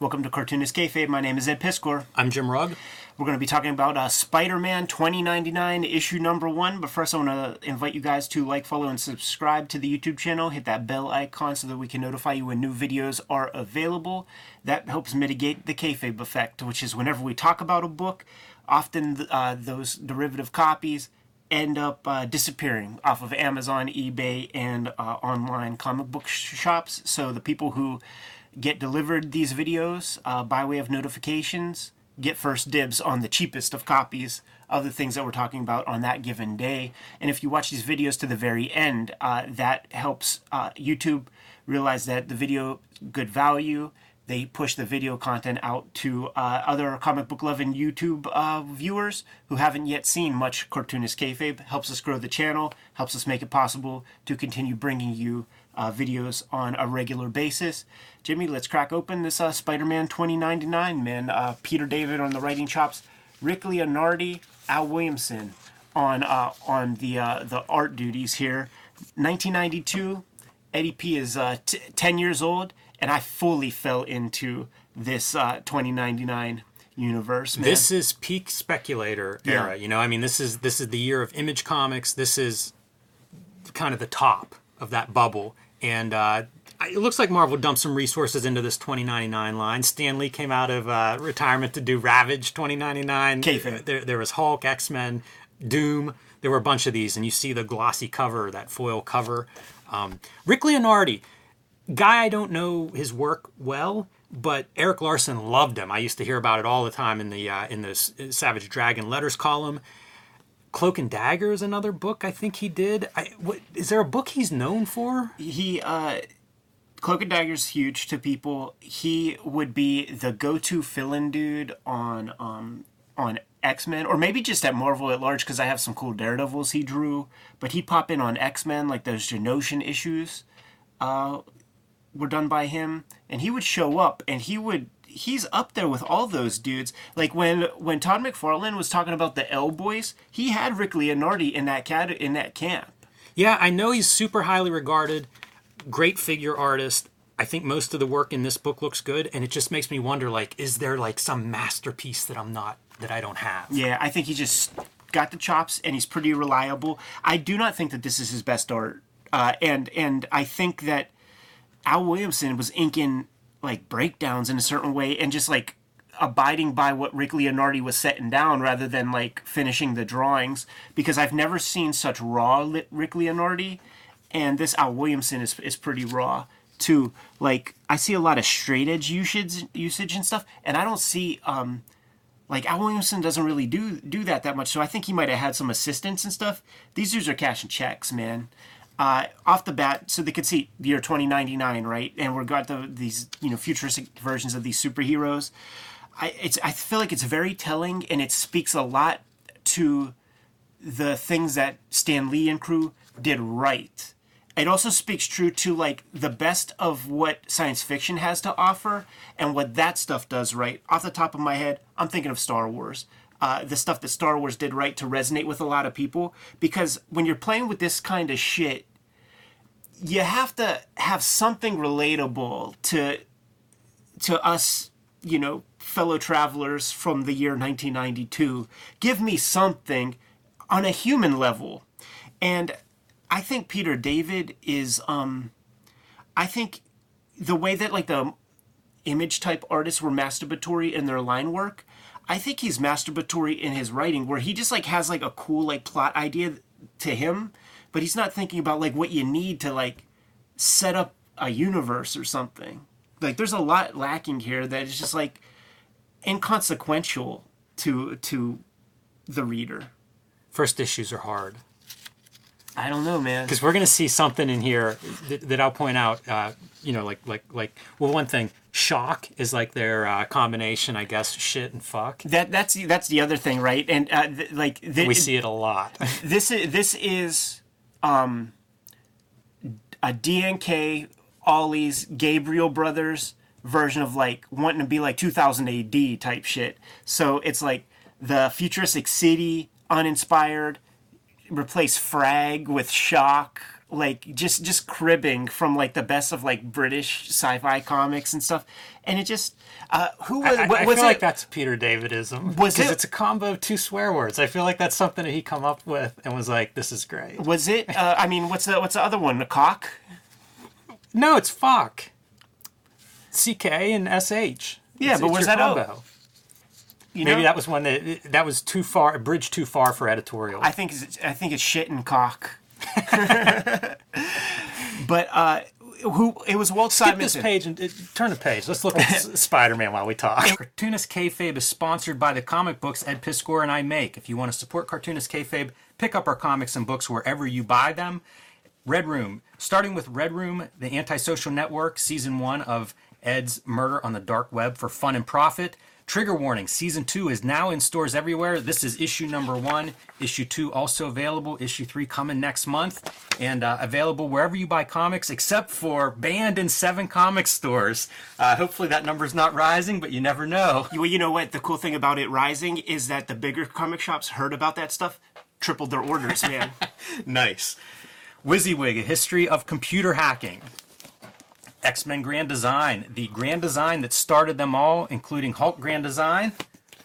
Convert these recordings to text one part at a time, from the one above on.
Welcome to Cartoonist Kayfabe. My name is Ed Piskor. I'm Jim Rugg. We're going to be talking about uh, Spider-Man 2099 issue number one. But first, I want to invite you guys to like, follow, and subscribe to the YouTube channel. Hit that bell icon so that we can notify you when new videos are available. That helps mitigate the kayfabe effect, which is whenever we talk about a book, often uh, those derivative copies end up uh, disappearing off of Amazon, eBay, and uh, online comic book sh- shops. So the people who get delivered these videos uh, by way of notifications get first dibs on the cheapest of copies of the things that we're talking about on that given day. And if you watch these videos to the very end, uh, that helps uh, YouTube realize that the video good value. They push the video content out to uh, other comic book loving YouTube uh, viewers who haven't yet seen much cartoonist kayfabe. Helps us grow the channel, helps us make it possible to continue bringing you uh, videos on a regular basis. Jimmy, let's crack open this uh, Spider-Man 2099, man. Uh, Peter David on the writing chops, Rick Leonardi, Al Williamson on uh, on the uh, the art duties here. 1992, Eddie P is uh, t- 10 years old, and I fully fell into this 2099 universe. Man. This is peak speculator Yeah. era. You know, I mean, this is this is the year of Image Comics. This is kind of the top of that bubble, and uh, it looks like Marvel dumped some resources into this 2099 line. Stan Lee came out of uh, retirement to do Ravage 2099. Kayfabe. There, there was Hulk, X Men, Doom. There were a bunch of these, and you see the glossy cover, that foil cover. Um, Rick Leonardi, guy I don't know his work well, but Erik Larsen loved him. I used to hear about it all the time in the uh, in the Savage Dragon letters column. Cloak and Dagger is another book I think he did. I, what, is there a book he's known for? he uh Cloak and Dagger's huge to people. He would be the go-to fill-in dude on um on X-Men or maybe just at Marvel at large because I have some cool Daredevils he drew, but he'd pop in on X-Men like those Genoshan issues uh were done by him and he would show up and he would he's up there with all those dudes. Like when when Todd McFarlane was talking about the L Boys, he had Rick Leonardi in that cat in that camp. Yeah, I know he's super highly regarded, great figure artist. I think most of the work in this book looks good, and it just makes me wonder like, is there like some masterpiece that I'm not that I don't have? Yeah, I think he just got the chops and he's pretty reliable. I do not think that this is his best art, uh, and and I think that Al Williamson was inking like breakdowns in a certain way and just like abiding by what Rick Leonardi was setting down rather than like finishing the drawings because I've never seen such raw Rick Leonardi and this Al Williamson is is pretty raw too. Like I see a lot of straight edge usage usage and stuff and I don't see um like Al Williamson doesn't really do do that that much. So I think he might have had some assistants and stuff. These dudes are cashing checks, man. Uh, off the bat, so they could see the year 2099, right? And we've got the, these you know futuristic versions of these superheroes. I it's I feel like it's very telling, and it speaks a lot to the things that Stan Lee and crew did right. It also speaks true to like the best of what science fiction has to offer and what that stuff does right. Off the top of my head, I'm thinking of Star Wars. Uh, the stuff that Star Wars did right to resonate with a lot of people because when you're playing with this kind of shit, you have to have something relatable to to us, you know, fellow travelers from the year 1992. Give me something on a human level. And I think Peter David is um I think the way that like the image type artists were masturbatory in their line work, I think he's masturbatory in his writing where he just like has like a cool like plot idea to him, but he's not thinking about like what you need to like set up a universe or something. Like there's a lot lacking here that is just like inconsequential to to the reader. First issues are hard. I don't know, man. because we're going to see something in here that, that I'll point out. Uh, you know, like like like well, one thing, shock is like their uh, combination, I guess, shit and fuck. That that's that's the other thing, right? And uh, th- like th- We see it a lot. this is this is um a DNK Ollie's Gabriel Brothers version of like wanting to be like 2000 AD type shit. So it's like the futuristic city, uninspired, replace Frag with Shock, like just just cribbing from like the best of like British sci-fi comics and stuff. And it just uh, who was I, I was feel it? like that's Peter Davidism. Was because it- it's a combo of two swear words. I feel like that's something that he come up with and was like, "This is great." was it? Uh, I mean, what's the what's the other one? The cock. No, it's fuck. C K and S H. Yeah, It's- but where's that O? combo. You Maybe know? that was one that that was too far, a bridge too far for editorial. I think I think it's shit and cock. but uh, who? It was Walt Skip this Simonson. page and uh, turn the page. Let's look at Spider-Man while we talk. Cartoonist Kayfabe is sponsored by the comic books Ed Piskor and I make. If you want to support Cartoonist Kayfabe, pick up our comics and books wherever you buy them. Red Room, starting with Red Room, the antisocial network, season one of Ed's Murder on the Dark Web for Fun and Profit. Trigger warning, season two is now in stores everywhere. This is issue number one. Issue two also available. Issue three coming next month and uh, available wherever you buy comics, except for banned in seven comic stores. Uh, hopefully that number's not rising, but you never know. Well, you know what? The cool thing about it rising is that the bigger comic shops heard about that stuff, tripled their orders, man. Nice. WYSIWYG, a history of computer hacking. X Men Grand Design, the Grand Design that started them all, including Hulk Grand Design.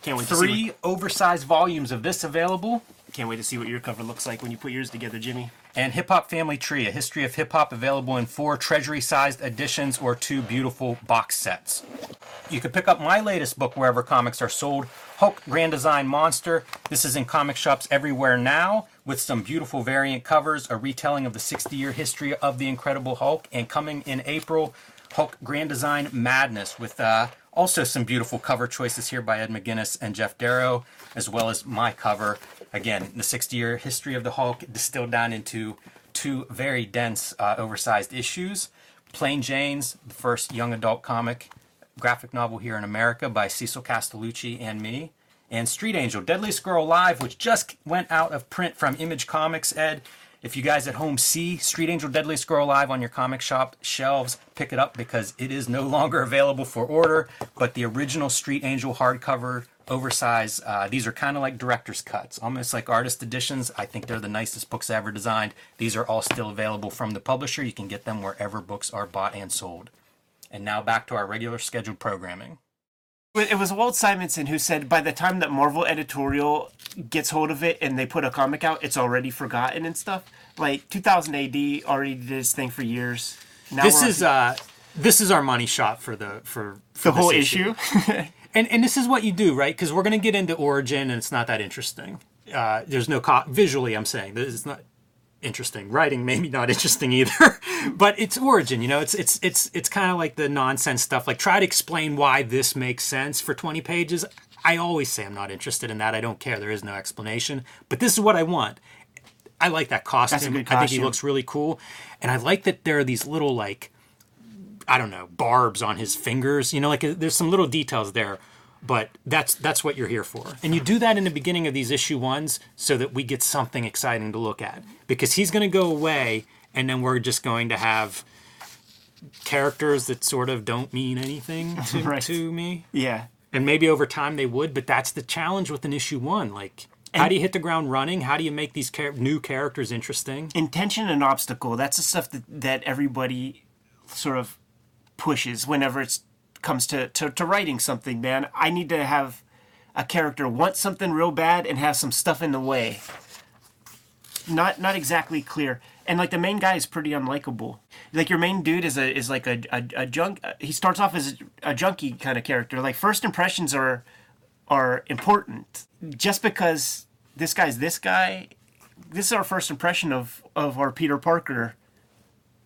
Can't wait to see Three oversized volumes of this available. can't wait to see what your cover looks like when you put yours together, Jimmy. And Hip Hop Family Tree, a history of hip hop available in four treasury sized editions or two beautiful box sets. You can pick up my latest book wherever comics are sold Hulk Grand Design Monster. This is in comic shops everywhere now with some beautiful variant covers, a retelling of the 60 year history of the Incredible Hulk, and coming in April, Hulk Grand Design Madness with uh, also some beautiful cover choices here by Ed McGuinness and Geof Darrow, as well as my cover. Again, the 60 year history of the Hulk distilled down into two very dense, uh, oversized issues. Plain Jane's, the first young adult comic graphic novel here in America by Cecil Castellucci and me. And Street Angel, Deadliest Girl Live, which just went out of print from Image Comics, Ed. If you guys at home see Street Angel Deadliest Girl Live on your comic shop shelves, pick it up because it is no longer available for order. But the original Street Angel hardcover, oversized, uh, these are kind of like director's cuts, almost like artist editions. I think they're the nicest books ever designed. These are all still available from the publisher. You can get them wherever books are bought and sold. And now back to our regular scheduled programming. It was Walt Simonson who said by the time that Marvel editorial gets hold of it and they put a comic out, it's already forgotten and stuff. Like 2000 AD already did this thing for years. Now This is on uh this is our money shot for the for, for the whole this issue. And and this is what you do, right? Because we're gonna get into origin, and it's not that interesting. Uh, there's no co- visually. I'm saying this is not interesting. Writing maybe not interesting either, but it's origin. You know, it's it's it's it's kind of like the nonsense stuff. Like try to explain why this makes sense for 20 pages. I always say I'm not interested in that. I don't care. There is no explanation. But this is what I want. I like that costume. good I think he looks really cool, and I like that there are these little like I don't know, barbs on his fingers. You know, like uh, there's some little details there, but that's that's what you're here for. And you do that in the beginning of these issue ones so that we get something exciting to look at. Because he's going to go away, and then we're just going to have characters that sort of don't mean anything to, Right. to me. yeah. And maybe over time they would, but that's the challenge with an issue one. Like, how do you hit the ground running? How do you make these char- new characters interesting? Intention and obstacle, that's the stuff that, that everybody sort of pushes whenever it comes to, to, to writing something, man. I need to have a character want something real bad and have some stuff in the way. Not not exactly clear. And like the main guy is pretty unlikable. Like your main dude is a is like a a, a junk. He starts off as a, a junkie kind of character. Like first impressions are are important. Just because this guy's this guy, this is our first impression of of our Peter Parker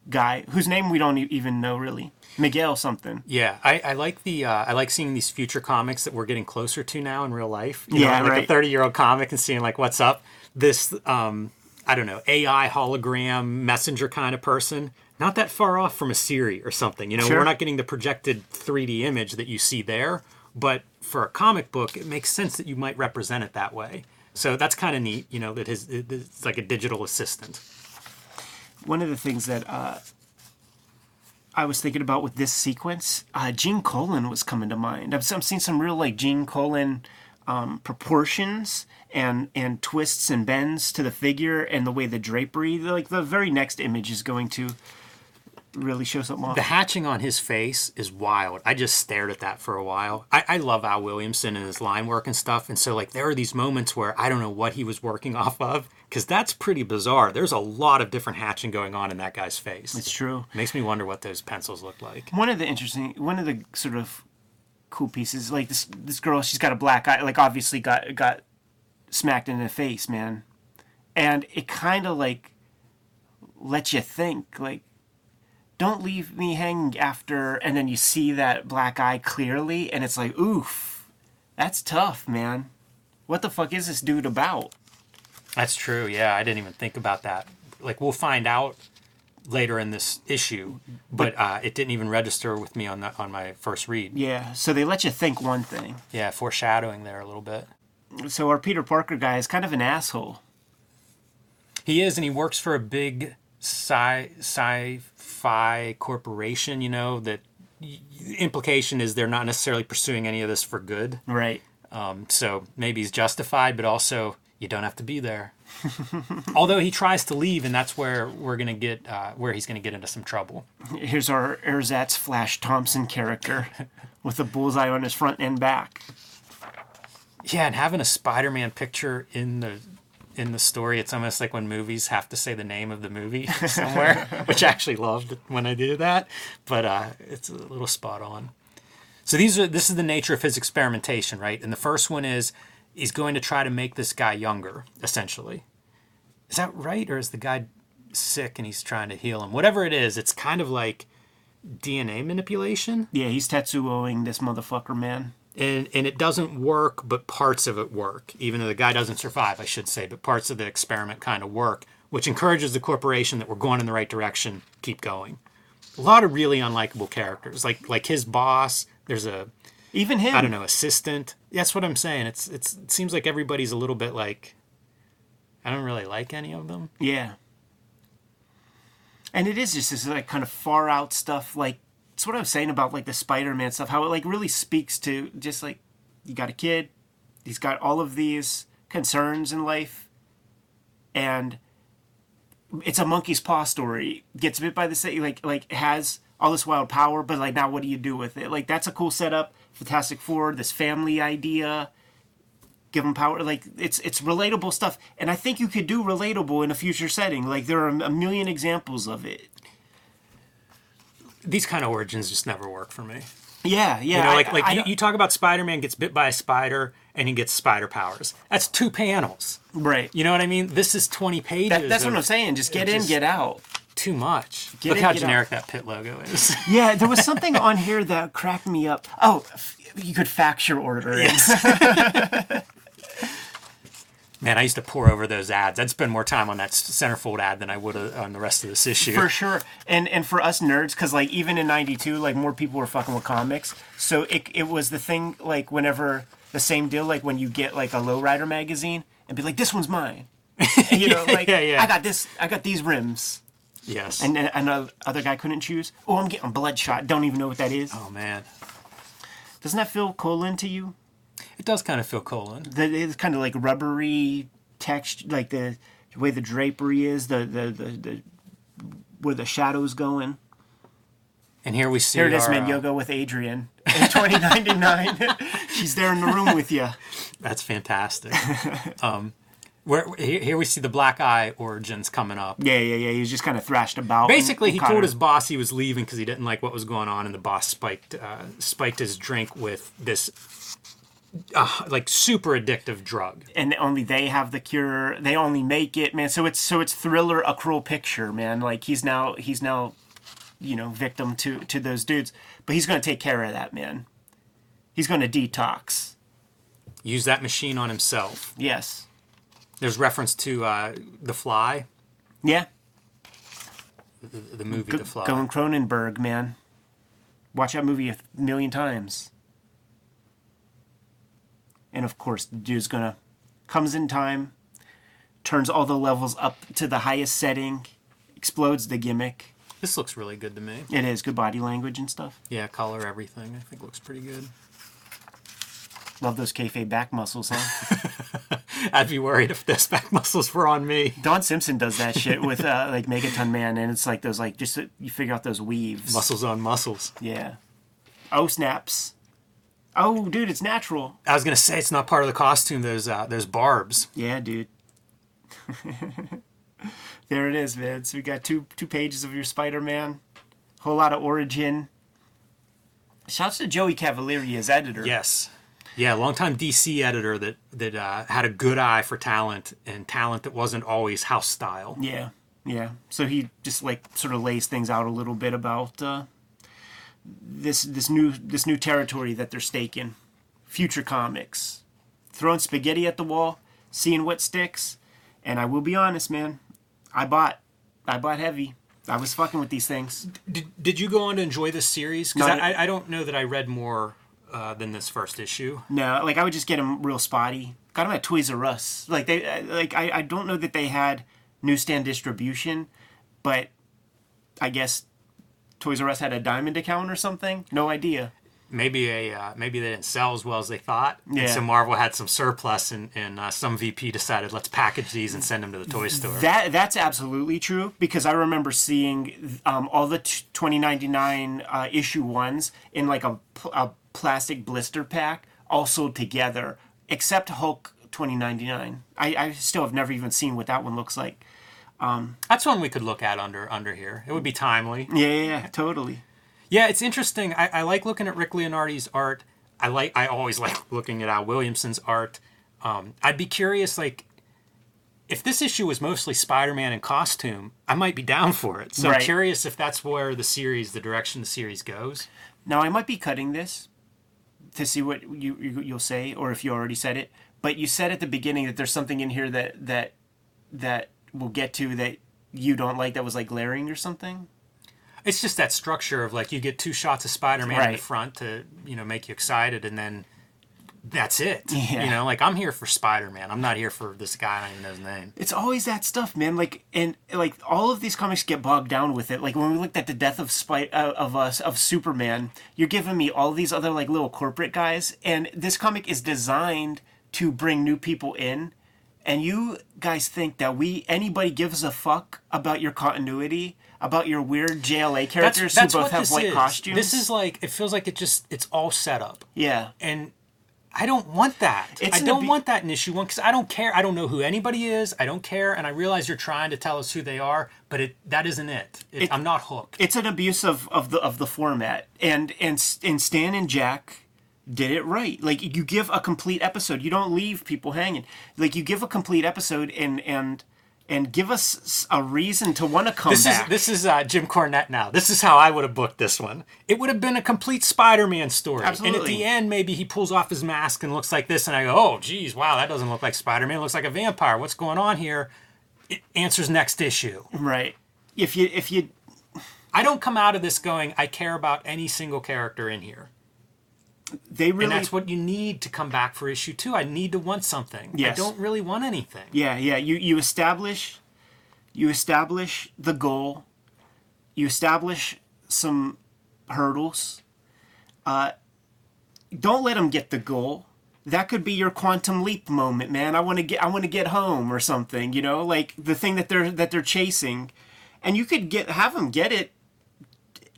guy, whose name we don't even know really. Miguel something. Yeah, I, I like the uh, I like seeing these future comics that we're getting closer to now in real life. You Yeah, know, like a thirty year old comic and seeing like what's up. This um, I don't know AI hologram messenger kind of person. Not that far off from a Siri or something. You know, Sure. we're not getting the projected 3D image that you see there, but for a comic book, it makes sense that you might represent it that way. So that's kind of neat. You know, that his it's like a digital assistant. One of the things that uh, I was thinking about with this sequence, uh, Gene Colan was coming to mind. I've, I'm seeing some real like Gene Colan um, proportions and and twists and bends to the figure and the way the drapery like the very next image is going to really show something off. The hatching on his face is wild. I just stared at that for a while. I, I love Al Williamson and his line work and stuff. And so, like, there are these moments where I don't know what he was working off of because that's pretty bizarre. There's a lot of different hatching going on in that guy's face. it's true. Makes me wonder what those pencils look like. One of the interesting, one of the sort of cool pieces, like this this girl, she's got a black eye, like obviously got got smacked in the face, man, and it kind of like lets you think, like, don't leave me hanging after, and then you see that black eye clearly, and it's like, oof, that's tough, man. What the fuck is this dude about? That's true. Yeah, I didn't even think about that. Like, we'll find out later in this issue, but uh, it didn't even register with me on the, on my first read. Yeah, so they let you think one thing. Yeah, foreshadowing there a little bit. So our Peter Parker guy is kind of an asshole. He is, and he works for a big sci sci-fi corporation. You know that implication is they're not necessarily pursuing any of this for good. Right. Um, so maybe he's justified, but also you don't have to be there. Although he tries to leave, and that's where we're gonna get uh, where he's gonna get into some trouble. Here's our Ersatz Flash Thompson character with a bullseye on his front and back. Yeah, and having a Spider-Man picture in the in the story, it's almost like when movies have to say the name of the movie somewhere, which I actually loved when I did that. But uh, it's a little spot on. So these are this is the nature of his experimentation, right? And the first one is he's going to try to make this guy younger, essentially. Is that right, or is the guy sick and he's trying to heal him? Whatever it is, it's kind of like DNA manipulation. Yeah, he's Tetsuoing this motherfucker, man. and and it doesn't work, but parts of it work. Even though the guy doesn't survive, I should say, but parts of the experiment kind of work, which encourages the corporation that we're going in the right direction. Keep going. A lot of really unlikable characters, like like his boss. There's a Even him. I don't know assistant. That's what I'm saying. It's it's it seems like everybody's a little bit like. I don't really like any of them. Yeah. And it is just this like kind of far out stuff. Like it's what I was saying about like the Spider-Man stuff. How it like really speaks to just like you got a kid, he's got all of these concerns in life, and it's a monkey's paw story. Gets bit by the snake, like like has all this wild power, but like now what do you do with it? Like that's a cool setup. Fantastic Four, this family idea give them power like it's it's relatable stuff and i think you could do relatable in a future setting like there are a million examples of it These kind of origins just never work for me. yeah yeah You know, I- like like I you, you talk about Spider-Man gets bit by a spider and he gets spider powers. That's two panels. right You know what I mean? This is 20 pages. that, that's of what i'm saying just get in just- get out Too much. Get Look in, how generic that pit logo is. yeah there was something on here that cracked me up oh you could fax your order in. Man, I used to pour over those ads. I'd spend more time on that centerfold ad than I would on the rest of this issue. for sure and and for us nerds because like even in 92 like more people were fucking with comics so it, it was the thing like whenever the same deal like when you get like a lowrider magazine and be like this one's mine and, you know like Yeah, yeah. i got this i got these rims yes. and then another other guy couldn't choose oh i'm getting bloodshot don't even know what that is oh man, doesn't that feel Colan to you it does kind of feel Colan. that it's kind of like rubbery texture like the, the way the drapery is the the, the the where the shadows going And here we see Here it is, our, man. uh, Yoga with Adriene in 2099. She's there in the room with you. That's fantastic. um, where here, we see the Black Eye origins coming up. Yeah, yeah, yeah. He was just kind of thrashed about. Basically, and he told his boss he was leaving because he didn't like what was going on, and the boss spiked uh, spiked his drink with this uh, like super addictive drug. and only they have the cure. They only make it, man. So it's so it's thriller, a cruel picture, man. Like he's now he's now, you know, victim to to those dudes. But he's gonna take care of that, man. He's gonna detox. Use that machine on himself. Yes. There's reference to uh, The Fly, Yeah. the, the movie Go, The Fly. going Cronenberg, man. Watch that movie a million times. And of course, the dude's gonna comes in time, turns all the levels up to the highest setting, explodes the gimmick. This looks really good to me. It is good body language and stuff. Yeah, color, everything. I think looks pretty good. Love those kayfabe back muscles, huh? I'd be worried if those back muscles were on me. Don Simpson does that shit with uh, like Megaton Man, and it's like those like just uh, you figure out those weaves. Muscles on muscles. Yeah. Oh snaps. Oh, dude, it's natural. I was gonna say it's not part of the costume. Those uh, those barbs. Yeah, dude. there it is, man. So we got two two pages of your Spider-Man. Whole lot of origin. Shouts to Joey Cavalieri as editor. Yes. Yeah, longtime DC editor that that uh, had a good eye for talent and talent that wasn't always house style. Yeah, yeah. So he just like sort of lays things out a little bit about uh, this this new this new territory that they're staking. Future comics, throwing spaghetti at the wall, seeing what sticks. And I will be honest, man, I bought, I bought heavy. I was fucking with these things. Did, did you go on to enjoy this series? Because I, I, I don't know that I read more uh, than this first issue. No, like I would just get them real spotty. Got them at Toys R Us. Like they, like I, I don't know that they had newsstand distribution, but I guess Toys R Us had a diamond account or something. No idea. Maybe a uh, maybe they didn't sell as well as they thought. And so Marvel had some surplus, and, and uh, some VP decided let's package these and send them to the toy store. That that's absolutely true because I remember seeing um, all the t- 2099 uh, issue ones in like a, a plastic blister pack, all sold together, except Hulk 2099. I, I still have never even seen what that one looks like. That's one we could look at under under here. It would be timely. Yeah, yeah, yeah totally. Yeah, it's interesting. I, I like looking at Rick Leonardi's art. I like. I always like looking at Al Williamson's art. Um, I'd be curious, like, if this issue was mostly Spider-Man in costume, I might be down for it. So Right. I'm curious if that's where the series, the direction the series goes. Now I might be cutting this to see what you, you you'll say, or if you already said it. But you said at the beginning that there's something in here that that that we'll get to that you don't like that was like glaring or something. It's just that structure of like you get two shots of Spider-Man in the front to you know make you excited, and then that's it. Yeah. You know, like I'm here for Spider-Man. I'm not here for this guy. I don't even know his name. It's always that stuff, man. Like and like all of these comics get bogged down with it. Like when we looked at the death of Spy uh, of us of Superman, you're giving me all these other like little corporate guys, and this comic is designed to bring new people in. And you guys think that we anybody gives a fuck about your continuity, about your weird JLA characters who both have white is. costumes? This is like it feels like it just it's all set up. yeah. and I don't want that. It's I don't abu- want that in issue one because I don't care. I don't know who anybody is. I don't care, and I realize you're trying to tell us who they are, but it that isn't it. It- It- I'm not hooked. it's an abuse of, of the of the format and and and Stan and Jack did it right like you give a complete episode you don't leave people hanging like you give a complete episode and and and give us a reason to want to come this back is this is uh, Jim Cornette now. This is how I would have booked this one. It would have been a complete Spider-Man story, Absolutely. and at the end, maybe he pulls off his mask and looks like this, and I go, "Oh, geez, wow, that doesn't look like Spider-Man. It looks like a vampire. What's going on here?" It answers next issue. right if you if you I don't come out of this going, "I care about any single character in here." They really And that's what you need to come back for issue two. I need to want something. I don't really want anything. Yeah, yeah. You you establish you establish the goal. You establish some hurdles. Uh, don't let them get the goal. That could be your quantum leap moment, man. I want to get I want to get home or something, you know, like the thing that they're that they're chasing. And you could get have them get it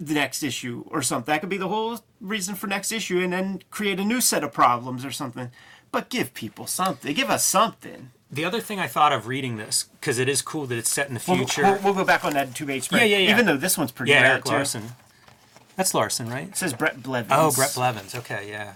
the next issue or something. That could be the whole reason for next issue and then create a new set of problems or something. But give people something. Give us something. The other thing I thought of reading this, because it is cool that it's set in the future. We'll, we'll go back on that two page. Yeah, yeah, yeah. Even though this one's pretty yeah, rare Eric too. Larsen. That's Larsen, right? It says Bret Blevins. Oh, Bret Blevins. Okay, yeah.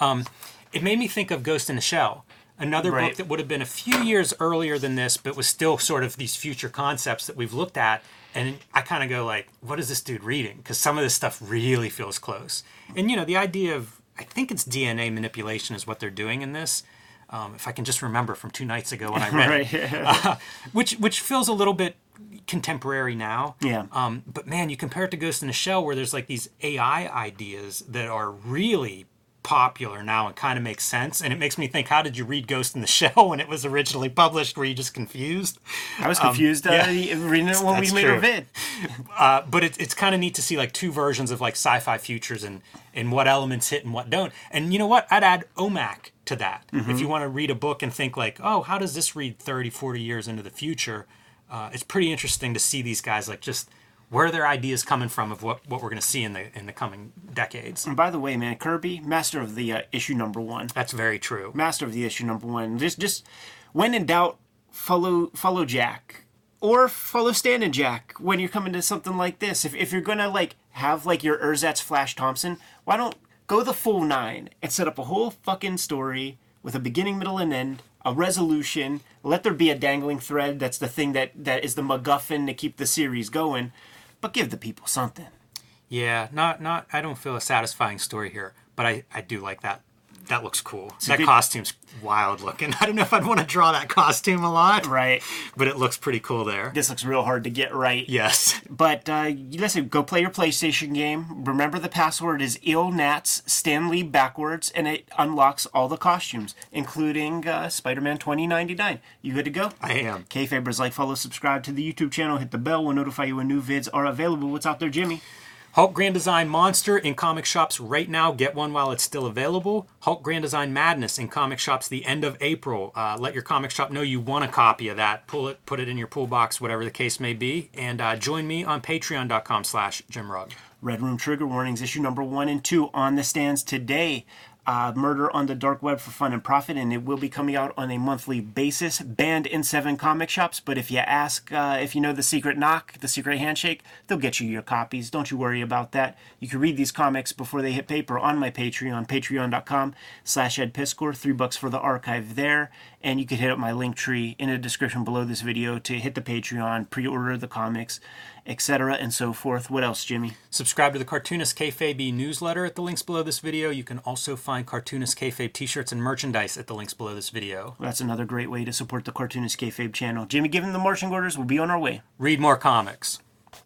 Um, it made me think of Ghost in the Shell, another Right. book that would have been a few years earlier than this, but was still sort of these future concepts that we've looked at. And I kind of go like, what is this dude reading? Because some of this stuff really feels close. And you know, the idea of I think it's DNA manipulation is what they're doing in this. Um, if I can just remember from two nights ago when I read Right. it, which which feels a little bit contemporary now. Yeah. Um, but man, you compare it to Ghost in the Shell, where there's like these AI ideas that are really popular now and kind of makes sense. And it makes me think, how did you read Ghost in the Shell when it was originally published? Were you just confused? I was confused uh, yeah. reading it when we made true. our vid. Uh, but it, it's kind of neat to see like two versions of like sci-fi futures and and what elements hit and what don't. And you know what? I'd add OMAC to that. If you want to read a book and think like, oh, how does this read 30, 40 years into the future? Uh, it's pretty interesting to see these guys like just where are their ideas coming from of what, what we're going to see in the in the coming decades. And by the way, man, Kirby, master of the uh, issue number one. That's very true. master of the issue number one. Just just when in doubt, follow follow Jack or follow Stan and Jack when you're coming to something like this. If if you're gonna like have like your Ersatz Flash Thompson, why don't go the full nine and set up a whole fucking story with a beginning, middle, and end, a resolution. Let there be a dangling thread. That's the thing that that is the MacGuffin to keep the series going. But give the people something. Yeah, not not. I don't feel a satisfying story here, but I I do like that. That looks cool. that good- costume's wild looking. I don't know if I'd want to draw that costume a lot, Right. but it looks pretty cool there. This looks real hard to get right. Yes. But uh, you listen, go play your PlayStation game. Remember the password is illnats Stan Lee backwards, and it unlocks all the costumes, including uh, Spider-Man 2099. You good to go? I am. K-Fabers, like, follow, subscribe to the YouTube channel, hit the bell. We'll notify you when new vids are available. What's out there, Jimmy? Hulk Grand Design Monster in comic shops right now. Get one while it's still available. Hulk Grand Design Madness in comic shops the end of April. Uh, let your comic shop know you want a copy of that. Pull it, put it in your pool box, whatever the case may be. And uh, join me on patreon.com slash Jim Rugg. Red Room Trigger Warnings, issue number one and two on the stands today. Uh, Murder on the Dark Web for Fun and Profit, and it will be coming out on a monthly basis. Banned in seven comic shops, but if you ask, uh, if you know the secret knock, the secret handshake, they'll get you your copies. Don't you worry about that. You can read these comics before they hit paper on my Patreon, patreon.com slash edpiskor. Three bucks for the archive there. And you can hit up my link tree in the description below this video to hit the Patreon, pre-order the comics, etc. and so forth. What else, Jimmy? Subscribe to the Cartoonist Kayfabe newsletter at the links below this video. You can also find Cartoonist Kayfabe t-shirts and merchandise at the links below this video. That's another great way to support the Cartoonist Kayfabe channel. Jimmy, given the marching orders, we'll be on our way. Read more comics.